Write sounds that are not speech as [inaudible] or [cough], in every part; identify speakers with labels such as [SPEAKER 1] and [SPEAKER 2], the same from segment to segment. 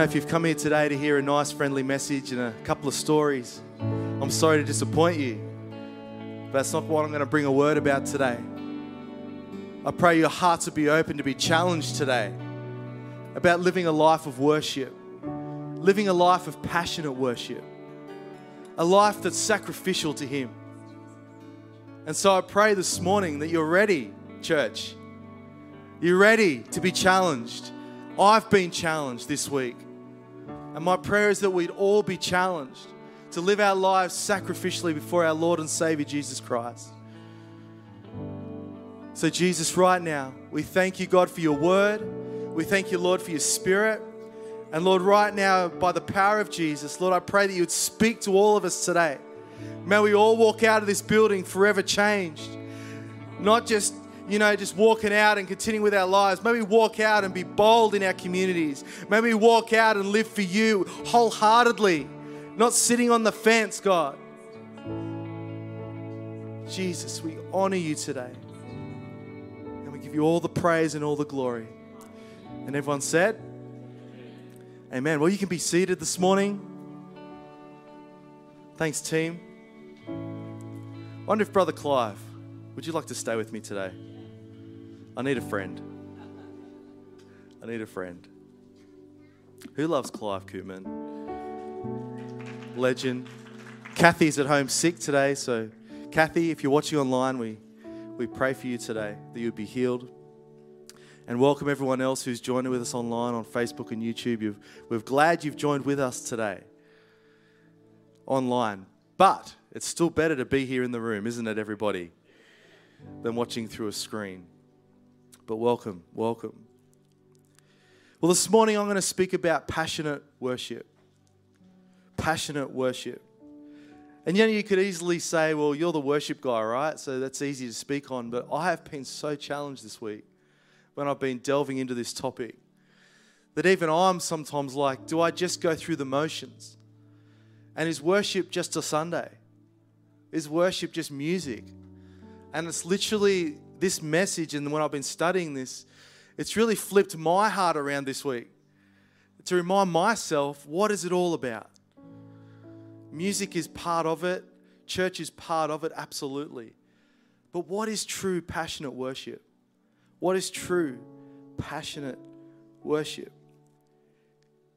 [SPEAKER 1] Know, if you've come here today to hear a nice, friendly message and a couple of stories, I'm sorry to disappoint you. But that's not what I'm going to bring a word about today. I pray your hearts will be open to be challenged today about living a life of worship, living a life of passionate worship, a life that's sacrificial to Him. And so I pray this morning that you're ready, church. You're ready to be challenged. I've been challenged this week. And my prayer is that we'd all be challenged to live our lives sacrificially before our Lord and Savior Jesus Christ. So, Jesus, right now, we thank you, God, for your word. We thank you, Lord, for your spirit. And Lord, right now, by the power of Jesus, Lord, I pray that you would speak to all of us today. May we all walk out of this building forever changed. Not just, you know, just walking out and continuing with our lives. May we walk out and be bold in our communities. May we walk out and live for you wholeheartedly, not sitting on the fence, God. Jesus, we honor you today. And we give you all the praise and all the glory. And everyone said, Amen. Well, you can be seated this morning. Thanks, team. I wonder if Brother Clive, would you like to stay with me today? I need a friend. I need a friend. Who loves Clive Koopman? Legend. Kathy's at home sick today, so Kathy, if you're watching online, we, we pray for you today that you'd be healed. And welcome everyone else who's joining with us online on Facebook and YouTube. You've, we're glad you've joined with us today online. But it's still better to be here in the room, isn't it, everybody, than watching through a screen. But welcome, welcome. Well, this morning I'm going to speak about passionate worship. Passionate worship. And you know, you could easily say, well, you're the worship guy, right? So that's easy to speak on. But I have been so challenged this week when I've been delving into this topic that even I'm sometimes like, do I just go through the motions? And is worship just a Sunday? Is worship just music? And it's literally this message, and when I've been studying this, it's really flipped my heart around this week to remind myself what is it all about? Music is part of it, church is part of it, absolutely. But what is true passionate worship? What is true passionate worship?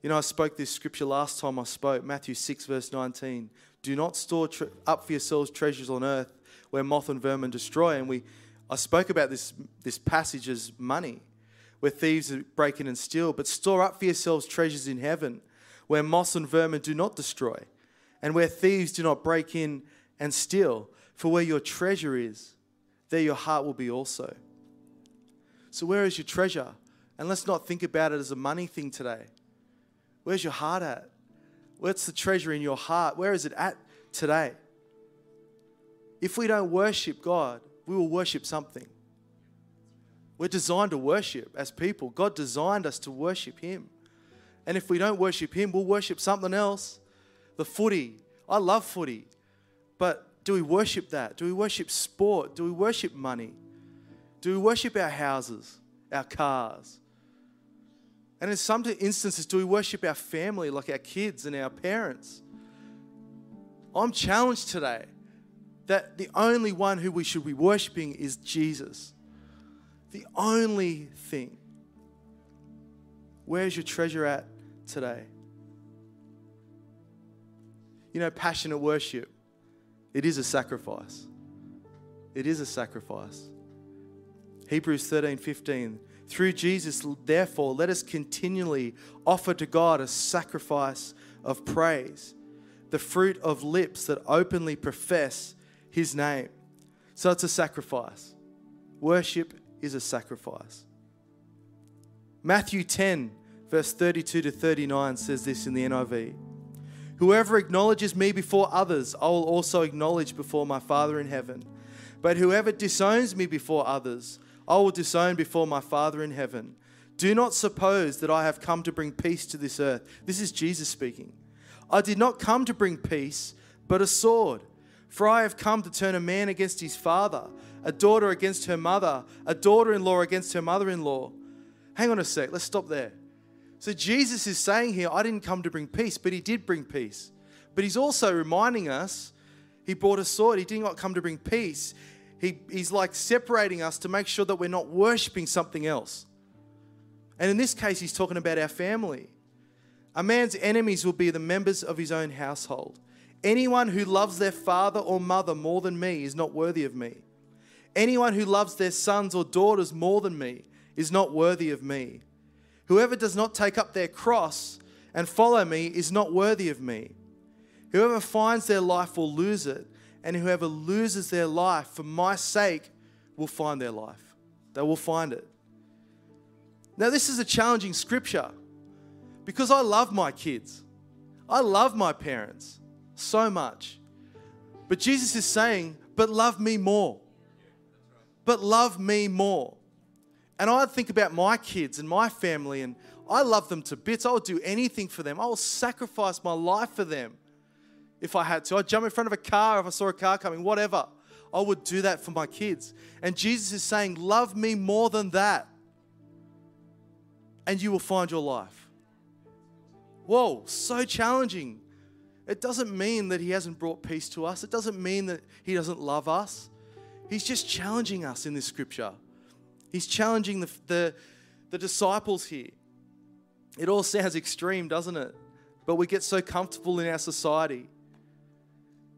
[SPEAKER 1] You know, I spoke this scripture last time I spoke, Matthew 6, verse 19. Do not store tre- up for yourselves treasures on earth where moth and vermin destroy. And we, I spoke about this, this passage as money, where thieves break in and steal. But store up for yourselves treasures in heaven where moss and vermin do not destroy, and where thieves do not break in and steal. For where your treasure is, there your heart will be also. So, where is your treasure? And let's not think about it as a money thing today. Where's your heart at? What's the treasure in your heart? Where is it at today? If we don't worship God, we will worship something. We're designed to worship as people. God designed us to worship Him. And if we don't worship Him, we'll worship something else. The footy. I love footy. But do we worship that? Do we worship sport? Do we worship money? Do we worship our houses, our cars? And in some instances, do we worship our family, like our kids and our parents? I'm challenged today that the only one who we should be worshiping is Jesus. The only thing. Where's your treasure at today? You know, passionate worship, it is a sacrifice. It is a sacrifice. Hebrews 13 15. Through Jesus, therefore, let us continually offer to God a sacrifice of praise, the fruit of lips that openly profess his name. So it's a sacrifice. Worship is a sacrifice. Matthew 10, verse 32 to 39 says this in the NIV Whoever acknowledges me before others, I will also acknowledge before my Father in heaven. But whoever disowns me before others, I will disown before my Father in heaven. Do not suppose that I have come to bring peace to this earth. This is Jesus speaking. I did not come to bring peace, but a sword. For I have come to turn a man against his father, a daughter against her mother, a daughter in law against her mother in law. Hang on a sec, let's stop there. So Jesus is saying here, I didn't come to bring peace, but he did bring peace. But he's also reminding us, he brought a sword. He did not come to bring peace. He, he's like separating us to make sure that we're not worshiping something else. And in this case, he's talking about our family. A man's enemies will be the members of his own household. Anyone who loves their father or mother more than me is not worthy of me. Anyone who loves their sons or daughters more than me is not worthy of me. Whoever does not take up their cross and follow me is not worthy of me. Whoever finds their life will lose it, and whoever loses their life for my sake will find their life. They will find it. Now, this is a challenging scripture because I love my kids. I love my parents so much. But Jesus is saying, but love me more. But love me more. And I think about my kids and my family, and I love them to bits. I would do anything for them. I will sacrifice my life for them if I had to. I'd jump in front of a car if I saw a car coming, whatever. I would do that for my kids. And Jesus is saying, Love me more than that, and you will find your life. Whoa, so challenging. It doesn't mean that He hasn't brought peace to us, it doesn't mean that He doesn't love us. He's just challenging us in this scripture. He's challenging the, the, the disciples here. It all sounds extreme, doesn't it? But we get so comfortable in our society.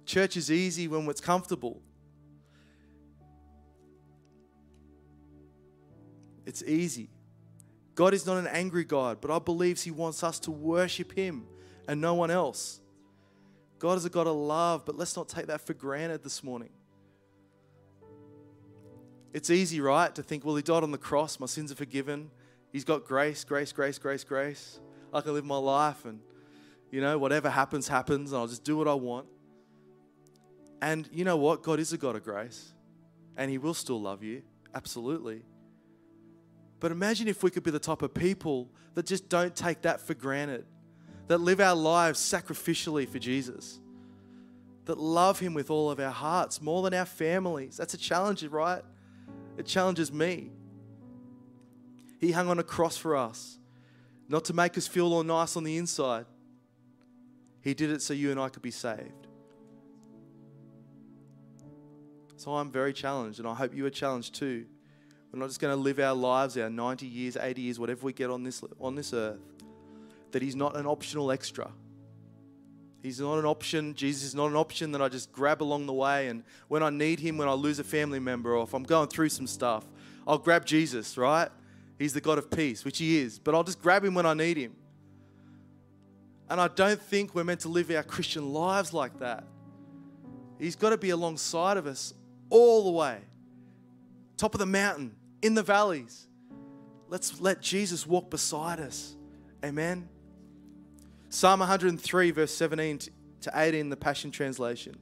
[SPEAKER 1] Church is easy when it's comfortable. It's easy. God is not an angry God, but I believe He wants us to worship Him and no one else. God is a God of love, but let's not take that for granted this morning. It's easy, right, to think, well, he died on the cross, my sins are forgiven. He's got grace, grace, grace, grace, grace. I can live my life and, you know, whatever happens, happens, and I'll just do what I want. And you know what? God is a God of grace, and He will still love you, absolutely. But imagine if we could be the type of people that just don't take that for granted, that live our lives sacrificially for Jesus, that love Him with all of our hearts more than our families. That's a challenge, right? It challenges me. He hung on a cross for us, not to make us feel all nice on the inside. He did it so you and I could be saved. So I'm very challenged, and I hope you are challenged too. We're not just going to live our lives, our 90 years, 80 years, whatever we get on this, on this earth, that He's not an optional extra. He's not an option. Jesus is not an option that I just grab along the way. And when I need Him, when I lose a family member, or if I'm going through some stuff, I'll grab Jesus, right? He's the God of peace, which He is. But I'll just grab Him when I need Him. And I don't think we're meant to live our Christian lives like that. He's got to be alongside of us all the way. Top of the mountain, in the valleys. Let's let Jesus walk beside us. Amen. Psalm 103, verse 17 to 18, the Passion Translation.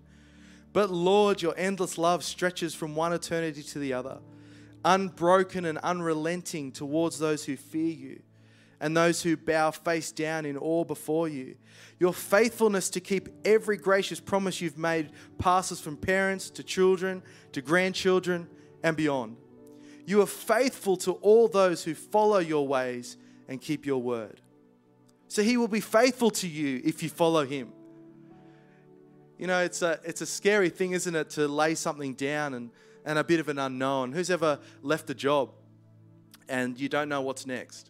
[SPEAKER 1] But Lord, your endless love stretches from one eternity to the other, unbroken and unrelenting towards those who fear you and those who bow face down in awe before you. Your faithfulness to keep every gracious promise you've made passes from parents to children to grandchildren and beyond. You are faithful to all those who follow your ways and keep your word. So he will be faithful to you if you follow him. You know, it's a, it's a scary thing, isn't it, to lay something down and, and a bit of an unknown. Who's ever left a job and you don't know what's next?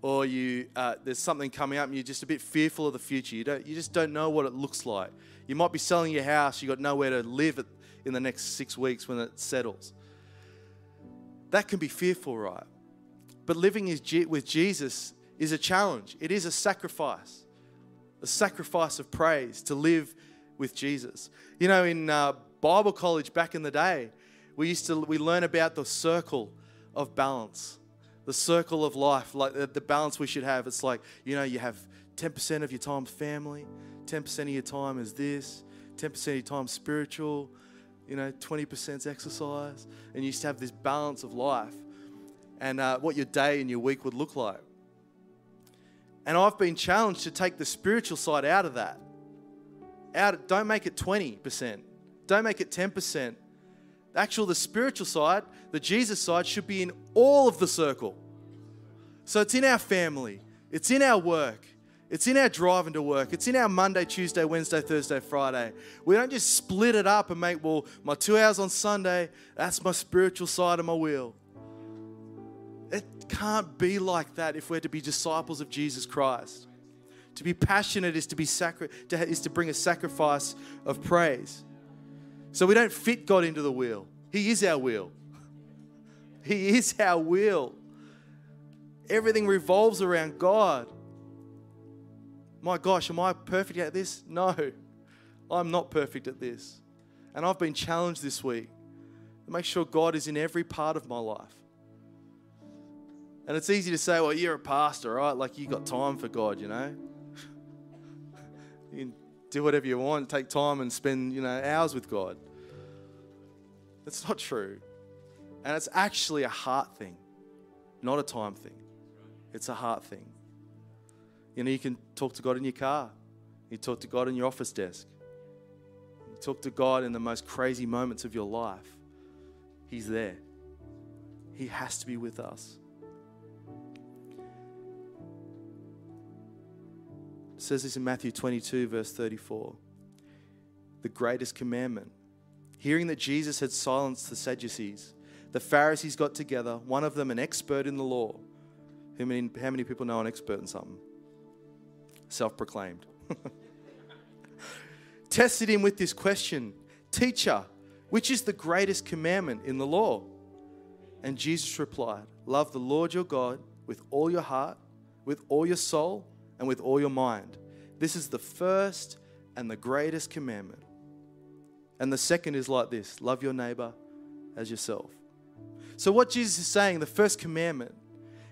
[SPEAKER 1] Or you, uh, there's something coming up and you're just a bit fearful of the future. You, don't, you just don't know what it looks like. You might be selling your house, you've got nowhere to live in the next six weeks when it settles. That can be fearful, right? But living is with Jesus is a challenge. It is a sacrifice, a sacrifice of praise to live with Jesus. You know, in uh, Bible college back in the day, we used to we learn about the circle of balance, the circle of life, like the, balance we should have. It's like you know, you have ten percent of your time family, ten percent of your time is this, ten percent of your time spiritual, you know, twenty percent exercise, and you used to have this balance of life, and uh, what your day and your week would look like. And I've been challenged to take the spiritual side out of that. Out, don't make it 20%. Don't make it 10%. Actual, the spiritual side, the Jesus side, should be in all of the circle. So it's in our family, It's in our work. It's in our driving to work. It's in our Monday, Tuesday, Wednesday, Thursday, Friday. We don't just split it up and make, well, my two hours on Sunday, that's my spiritual side of my wheel. It can't be like that if we're to be disciples of Jesus Christ. To be passionate is to be sacri- to, is to bring a sacrifice of praise. So we don't fit God into the wheel. He is our wheel. He is our wheel. Everything revolves around God. My gosh, am I perfect at this? No, I'm not perfect at this. And I've been challenged this week to make sure God is in every part of my life. And it's easy to say, well, you're a pastor, right? Like you got time for God, you know? [laughs] you can do whatever you want, take time and spend, you know, hours with God. That's not true. And it's actually a heart thing, not a time thing. It's a heart thing. You know, you can talk to God in your car. You talk to God in your office desk. You talk to God in the most crazy moments of your life. He's there. He has to be with us. It says this in Matthew 22, verse 34. The greatest commandment. Hearing that Jesus had silenced the Sadducees, the Pharisees got together, one of them an expert in the law. How many, how many people know an expert in something? self proclaimed. [laughs] Tested him with this question Teacher, which is the greatest commandment in the law? And Jesus replied, Love the Lord your God with all your heart, with all your soul, and with all your mind. This is the first and the greatest commandment. And the second is like this love your neighbor as yourself. So, what Jesus is saying, the first commandment,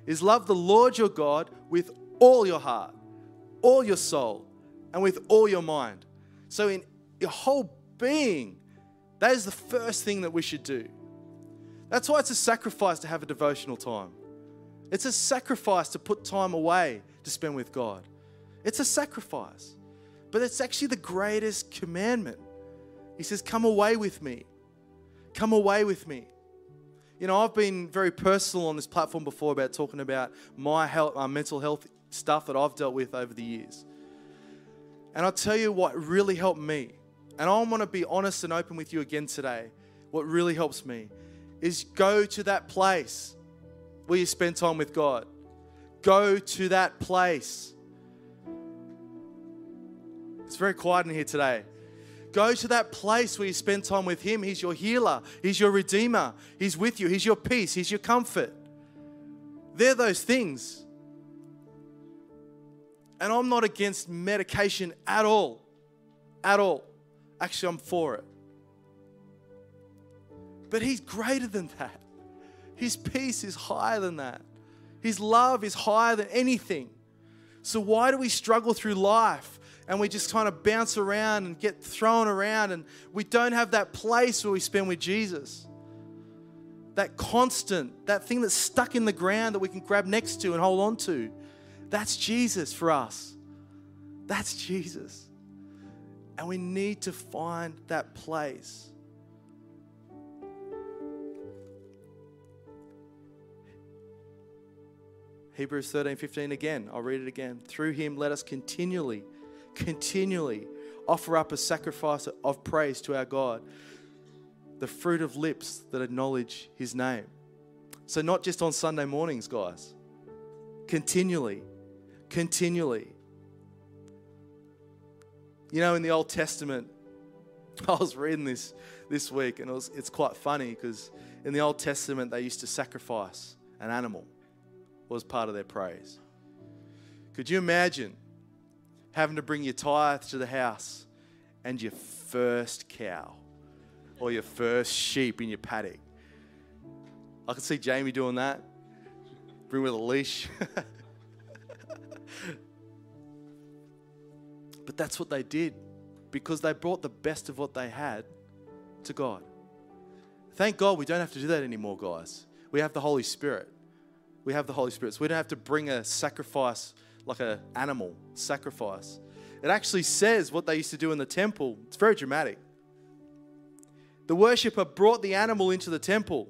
[SPEAKER 1] is love the Lord your God with all your heart, all your soul and with all your mind. So, in your whole being, that is the first thing that we should do. That's why it's a sacrifice to have a devotional time. It's a sacrifice to put time away to spend with God. It's a sacrifice. But it's actually the greatest commandment. He says, Come away with me. Come away with me. You know, I've been very personal on this platform before about talking about my health, my mental health stuff that I've dealt with over the years. And I'll tell you what really helped me. And I want to be honest and open with you again today. What really helps me is go to that place where you spend time with God. Go to that place. It's very quiet in here today. Go to that place where you spend time with Him. He's your healer, He's your redeemer, He's with you, He's your peace, He's your comfort. They're those things. And I'm not against medication at all. At all. Actually, I'm for it. But He's greater than that. His peace is higher than that. His love is higher than anything. So, why do we struggle through life and we just kind of bounce around and get thrown around and we don't have that place where we spend with Jesus? That constant, that thing that's stuck in the ground that we can grab next to and hold on to. That's Jesus for us. That's Jesus. And we need to find that place. Hebrews 13, 15 again. I'll read it again. Through him, let us continually, continually offer up a sacrifice of praise to our God, the fruit of lips that acknowledge his name. So, not just on Sunday mornings, guys, continually continually. You know, in the Old Testament, [laughs] I was reading this this week, and it was, it's quite funny because in the Old Testament, they used to sacrifice an animal was part of their praise. Could you imagine having to bring your tithe to the house and your first cow or your first sheep in your paddock? I could see Jamie doing that. Bring with a leash. [laughs] But that's what they did because they brought the best of what they had to God. Thank God we don't have to do that anymore, guys. We have the Holy Spirit. We have the Holy Spirit. So we don't have to bring a sacrifice like an animal sacrifice. It actually says what they used to do in the temple. It's very dramatic. The worshiper brought the animal into the temple,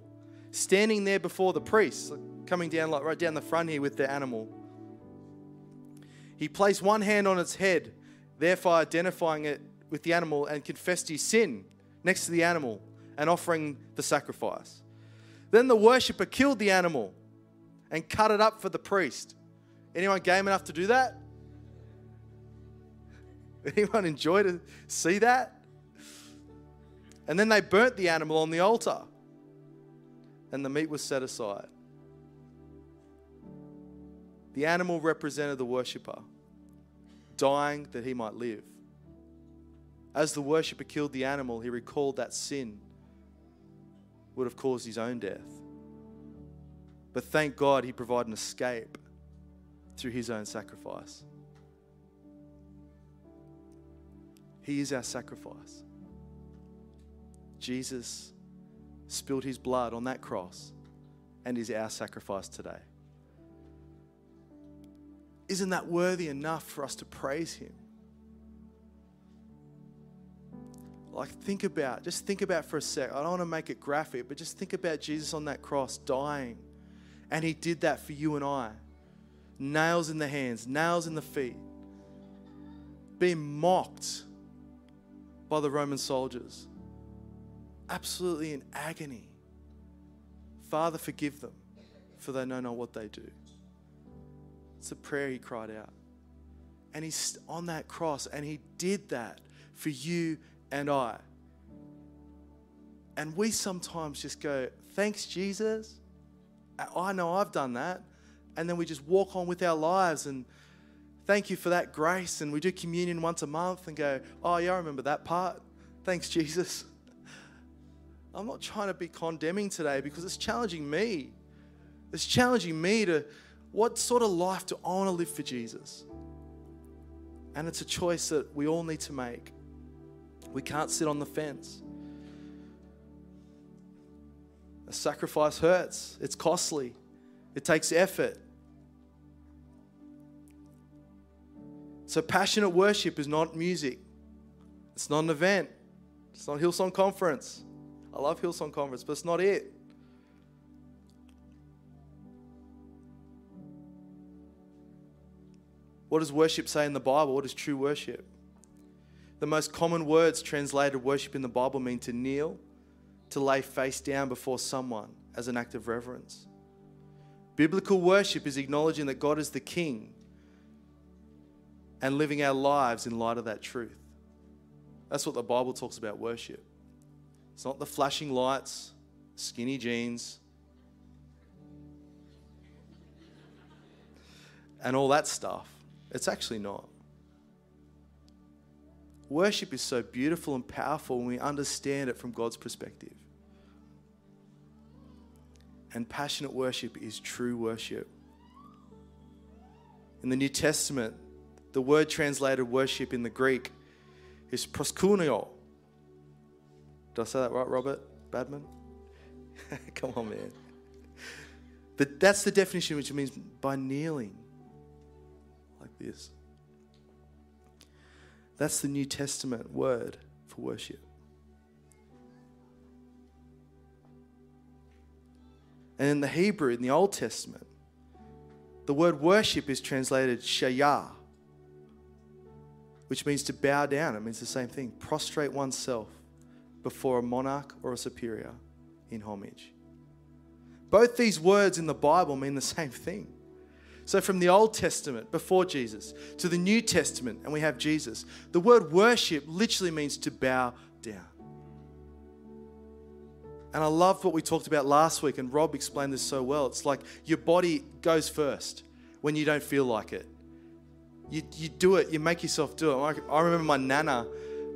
[SPEAKER 1] standing there before the priest, coming down like right down the front here with the animal. He placed one hand on its head, therefore identifying it with the animal, and confessed his sin next to the animal and offering the sacrifice. Then the worshiper killed the animal and cut it up for the priest. Anyone game enough to do that? [laughs] Anyone enjoy to see that? And then they burnt the animal on the altar, and the meat was set aside. The animal represented the worshiper, dying that he might live. As the worshiper killed the animal, he recalled that sin would have caused his own death. But thank God he provided an escape through his own sacrifice. He is our sacrifice. Jesus spilled his blood on that cross and is our sacrifice today. Isn't that worthy enough for us to praise him? Like, think about, just think about for a sec. I don't want to make it graphic, but just think about Jesus on that cross dying. And he did that for you and I. Nails in the hands, nails in the feet, being mocked by the Roman soldiers, absolutely in agony. Father, forgive them, for they know not what they do. It's a prayer he cried out. And he's on that cross, and he did that for you and I. And we sometimes just go, Thanks, Jesus. Oh, I know I've done that. And then we just walk on with our lives and thank you for that grace. And we do communion once a month and go, Oh, yeah, I remember that part. Thanks, Jesus. I'm not trying to be condemning today because it's challenging me. It's challenging me to what sort of life do I want to live for Jesus? And it's a choice that we all need to make. We can't sit on the fence. A sacrifice hurts, it's costly, it takes effort. So, passionate worship is not music, it's not an event, it's not Hillsong Conference. I love Hillsong Conference, but it's not it. What does worship say in the Bible? What is true worship? The most common words translated worship in the Bible mean to kneel, to lay face down before someone as an act of reverence. Biblical worship is acknowledging that God is the King and living our lives in light of that truth. That's what the Bible talks about worship. It's not the flashing lights, skinny jeans, and all that stuff. It's actually not. Worship is so beautiful and powerful when we understand it from God's perspective. And passionate worship is true worship. In the New Testament, the word translated worship in the Greek is proskuneo. Did I say that right, Robert Badman? [laughs] Come on, man. But that's the definition, which means by kneeling like this. That's the New Testament word for worship. And in the Hebrew, in the Old Testament, the word worship is translated shayah, which means to bow down. It means the same thing prostrate oneself before a monarch or a superior in homage. Both these words in the Bible mean the same thing. So, from the Old Testament, before Jesus, to the New Testament, and we have Jesus, the word worship literally means to bow down. And I love what we talked about last week, and Rob explained this so well. It's like your body goes first when you don't feel like it. You, you do it, you make yourself do it. I remember my nana,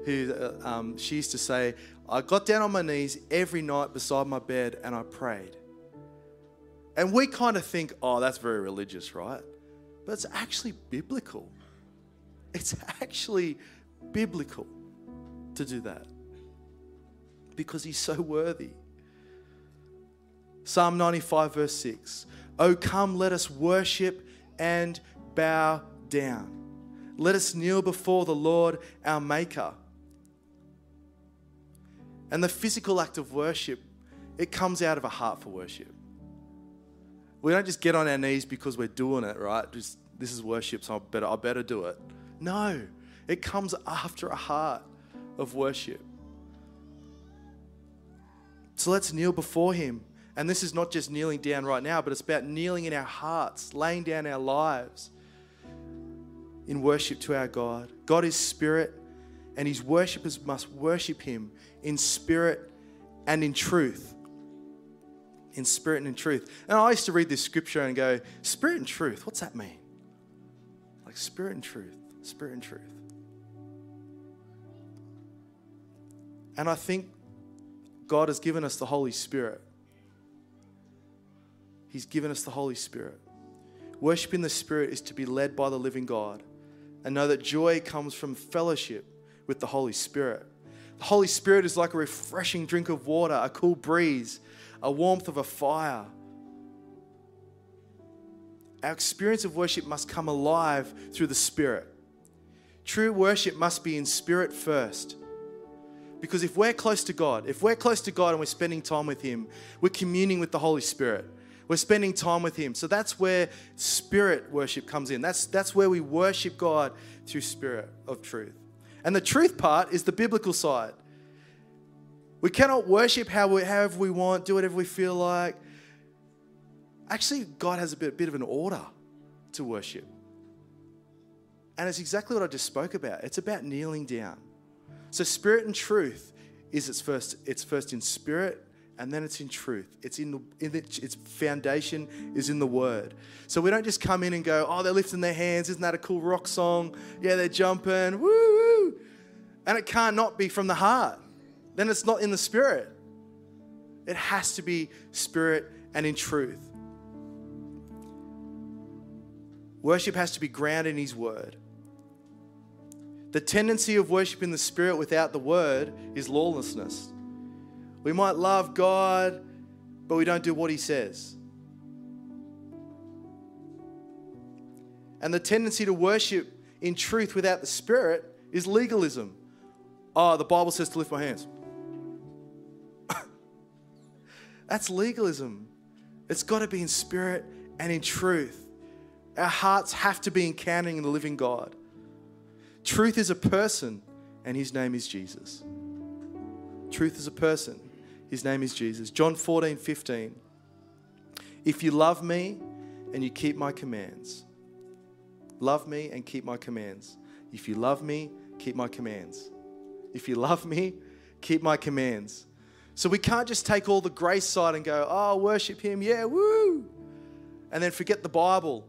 [SPEAKER 1] who uh, um, she used to say, I got down on my knees every night beside my bed and I prayed. And we kind of think, oh, that's very religious, right? But it's actually biblical. It's actually biblical to do that because he's so worthy. Psalm 95, verse 6 Oh, come, let us worship and bow down. Let us kneel before the Lord our Maker. And the physical act of worship, it comes out of a heart for worship. We don't just get on our knees because we're doing it, right? Just this is worship, so I better, I better do it. No, it comes after a heart of worship. So let's kneel before Him. And this is not just kneeling down right now, but it's about kneeling in our hearts, laying down our lives in worship to our God. God is spirit, and His worshippers must worship Him in spirit and in truth. In spirit and in truth. And I used to read this scripture and go, Spirit and truth, what's that mean? Like spirit and truth, spirit and truth. And I think God has given us the Holy Spirit. He's given us the Holy Spirit. Worshipping the Spirit is to be led by the living God and know that joy comes from fellowship with the Holy Spirit. The Holy Spirit is like a refreshing drink of water, a cool breeze, a warmth of a fire. Our experience of worship must come alive through the Spirit. True worship must be in spirit first. Because if we're close to God, if we're close to God and we're spending time with Him, we're communing with the Holy Spirit. We're spending time with Him. So that's where spirit worship comes in. That's, that's where we worship God through spirit of truth. And the truth part is the biblical side. We cannot worship how we, however we want, do whatever we feel like. Actually, God has a bit, bit of an order to worship. And it's exactly what I just spoke about. It's about kneeling down. So spirit and truth is its first, it's first in spirit and then it's in truth. It's in, the, in the, its foundation is in the word. So we don't just come in and go, oh, they're lifting their hands. Isn't that a cool rock song? Yeah, they're jumping. Woo, woo. And it can't not be from the heart. Then it's not in the spirit. It has to be spirit and in truth. Worship has to be grounded in His word. The tendency of worship in the Spirit without the Word is lawlessness. We might love God, but we don't do what He says. And the tendency to worship in truth without the Spirit is legalism. Oh, the Bible says to lift my hands. [laughs] That's legalism. It's got to be in spirit and in truth. Our hearts have to be encountering the living God. Truth is a person, and his name is Jesus. Truth is a person, his name is Jesus. John 14, 15. If you love me and you keep my commands, love me and keep my commands. If you love me, keep my commands. If you love me, keep my commands. So we can't just take all the grace side and go, oh, worship him, yeah, woo, and then forget the Bible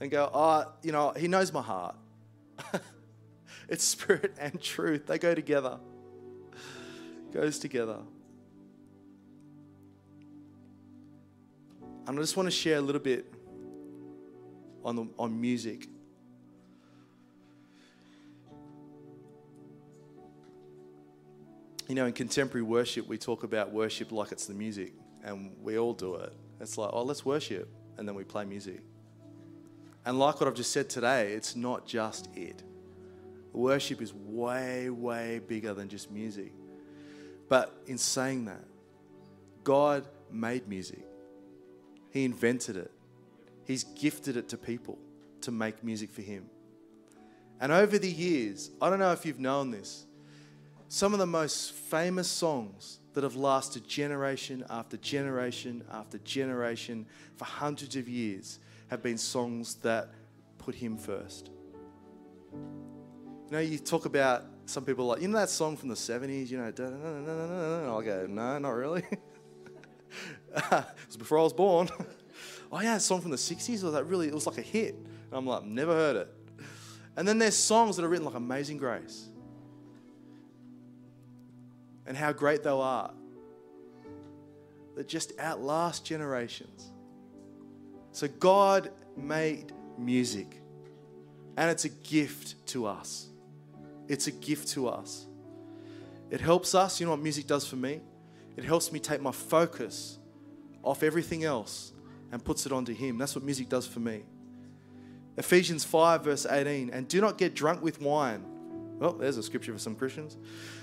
[SPEAKER 1] and go, oh, you know, he knows my heart. [laughs] it's spirit and truth. They go together. Goes together. And I just want to share a little bit on, the, on music. You know, in contemporary worship, we talk about worship like it's the music, and we all do it. It's like, oh, let's worship, and then we play music. And like what I've just said today, it's not just it. Worship is way, way bigger than just music. But in saying that, God made music, He invented it, He's gifted it to people to make music for Him. And over the years, I don't know if you've known this, some of the most famous songs that have lasted generation after generation after generation for hundreds of years have been songs that put Him first. You know, you talk about some people like, you know that song from the 70s, you know, I'll go, no, not really. [laughs] it was before I was born. [laughs] oh, yeah, a song from the 60s, was that really, it was like a hit. And I'm like, never heard it. And then there's songs that are written like Amazing Grace and how great thou art that just outlast generations. So God made music, and it's a gift to us. It's a gift to us. It helps us. You know what music does for me? It helps me take my focus off everything else and puts it onto Him. That's what music does for me. Ephesians 5, verse 18. And do not get drunk with wine. Well, there's a scripture for some Christians.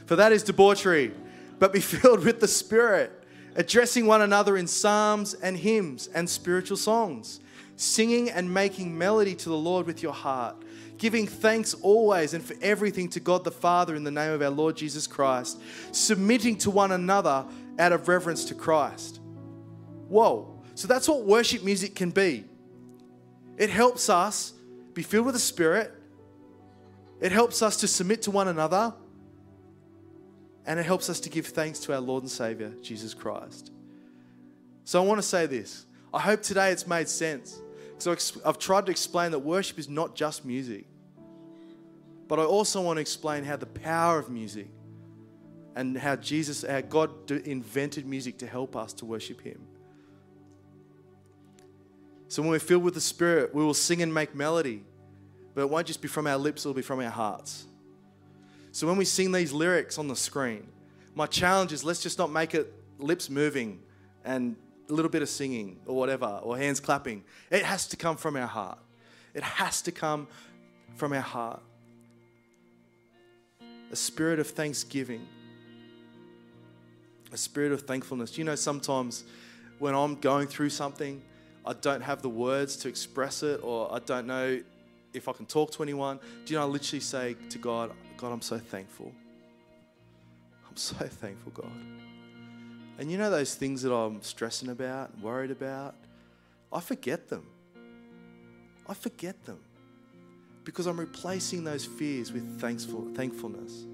[SPEAKER 1] For that is debauchery, but be [laughs] filled with the Spirit addressing one another in psalms and hymns and spiritual songs, singing and making melody to the Lord with your heart, giving thanks always and for everything to God the Father in the name of our Lord Jesus Christ, submitting to one another out of reverence to Christ. Whoa. So that's what worship music can be. It helps us be filled with the Spirit, it helps us to submit to one another, and it helps us to give thanks to our Lord and Savior, Jesus Christ. So I want to say this. I hope today it's made sense. So I've tried to explain that worship is not just music, but I also want to explain how the power of music and how Jesus, how God invented music to help us to worship Him. So when we're filled with the Spirit, we will sing and make melody, but it won't just be from our lips, it'll be from our hearts. So when we sing these lyrics on the screen, my challenge is let's just not make it lips moving and a little bit of singing or whatever, or hands clapping. It has to come from our heart. It has to come from our heart. A spirit of thanksgiving, a spirit of thankfulness. You know, sometimes when I'm going through something, I don't have the words to express it, or I don't know if I can talk to anyone. Do you know, I literally say to God, God, I'm so thankful. I'm so [laughs] thankful, God. And you know those things that I'm stressing about, worried about? I forget them. I forget them because I'm replacing those fears with thankful, thankfulness.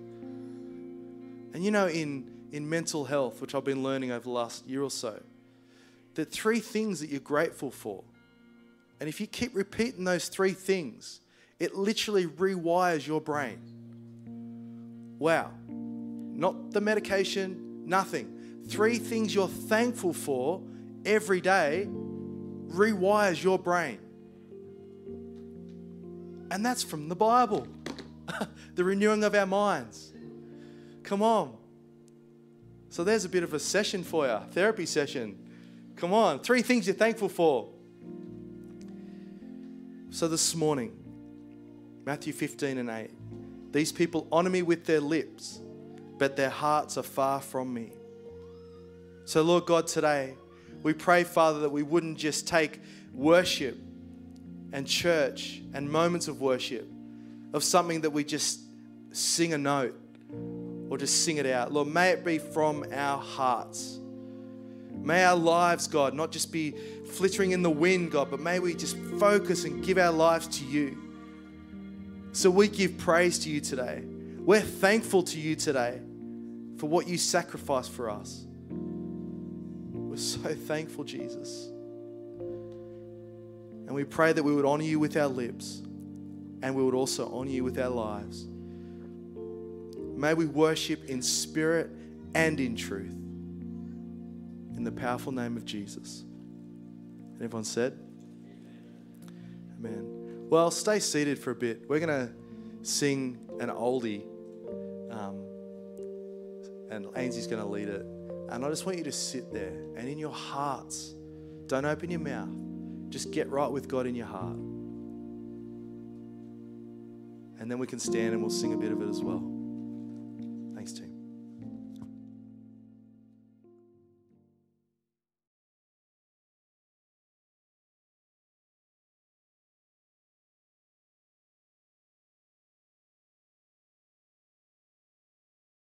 [SPEAKER 1] And you know, in, in mental health, which I've been learning over the last year or so, are three things that you're grateful for. And if you keep repeating those three things, it literally rewires your brain. Wow. Not the medication, nothing three things you're thankful for every day rewires your brain. And that's from the Bible, [laughs] the renewing of our minds. Come on. So there's a bit of a session for you, therapy session. Come on, three things you're thankful for. So this morning, Matthew 15 and 8, these people honor me with their lips, but their hearts are far from me. So, Lord God, today, we pray, Father, that we wouldn't just take worship and church and moments of worship of something that we just sing a note or just sing it out. Lord, may it be from our hearts. May our lives, God, not just be flittering in the wind, God, but may we just focus and give our lives to you. So we give praise to you today. We're thankful to you today for what you sacrificed for us. We're so thankful, Jesus. And we pray that we would honor you with our lips and we would also honor you with our lives. May we worship in spirit and in truth. In the powerful name of Jesus. And everyone said, Amen. Well, stay seated for a bit. We're going to sing an oldie, um, and Ainsley's going to lead it. And I just want you to sit there and in your hearts, don't open your mouth. Just get right with God in your heart. And then we can stand and we'll sing a bit of it as well.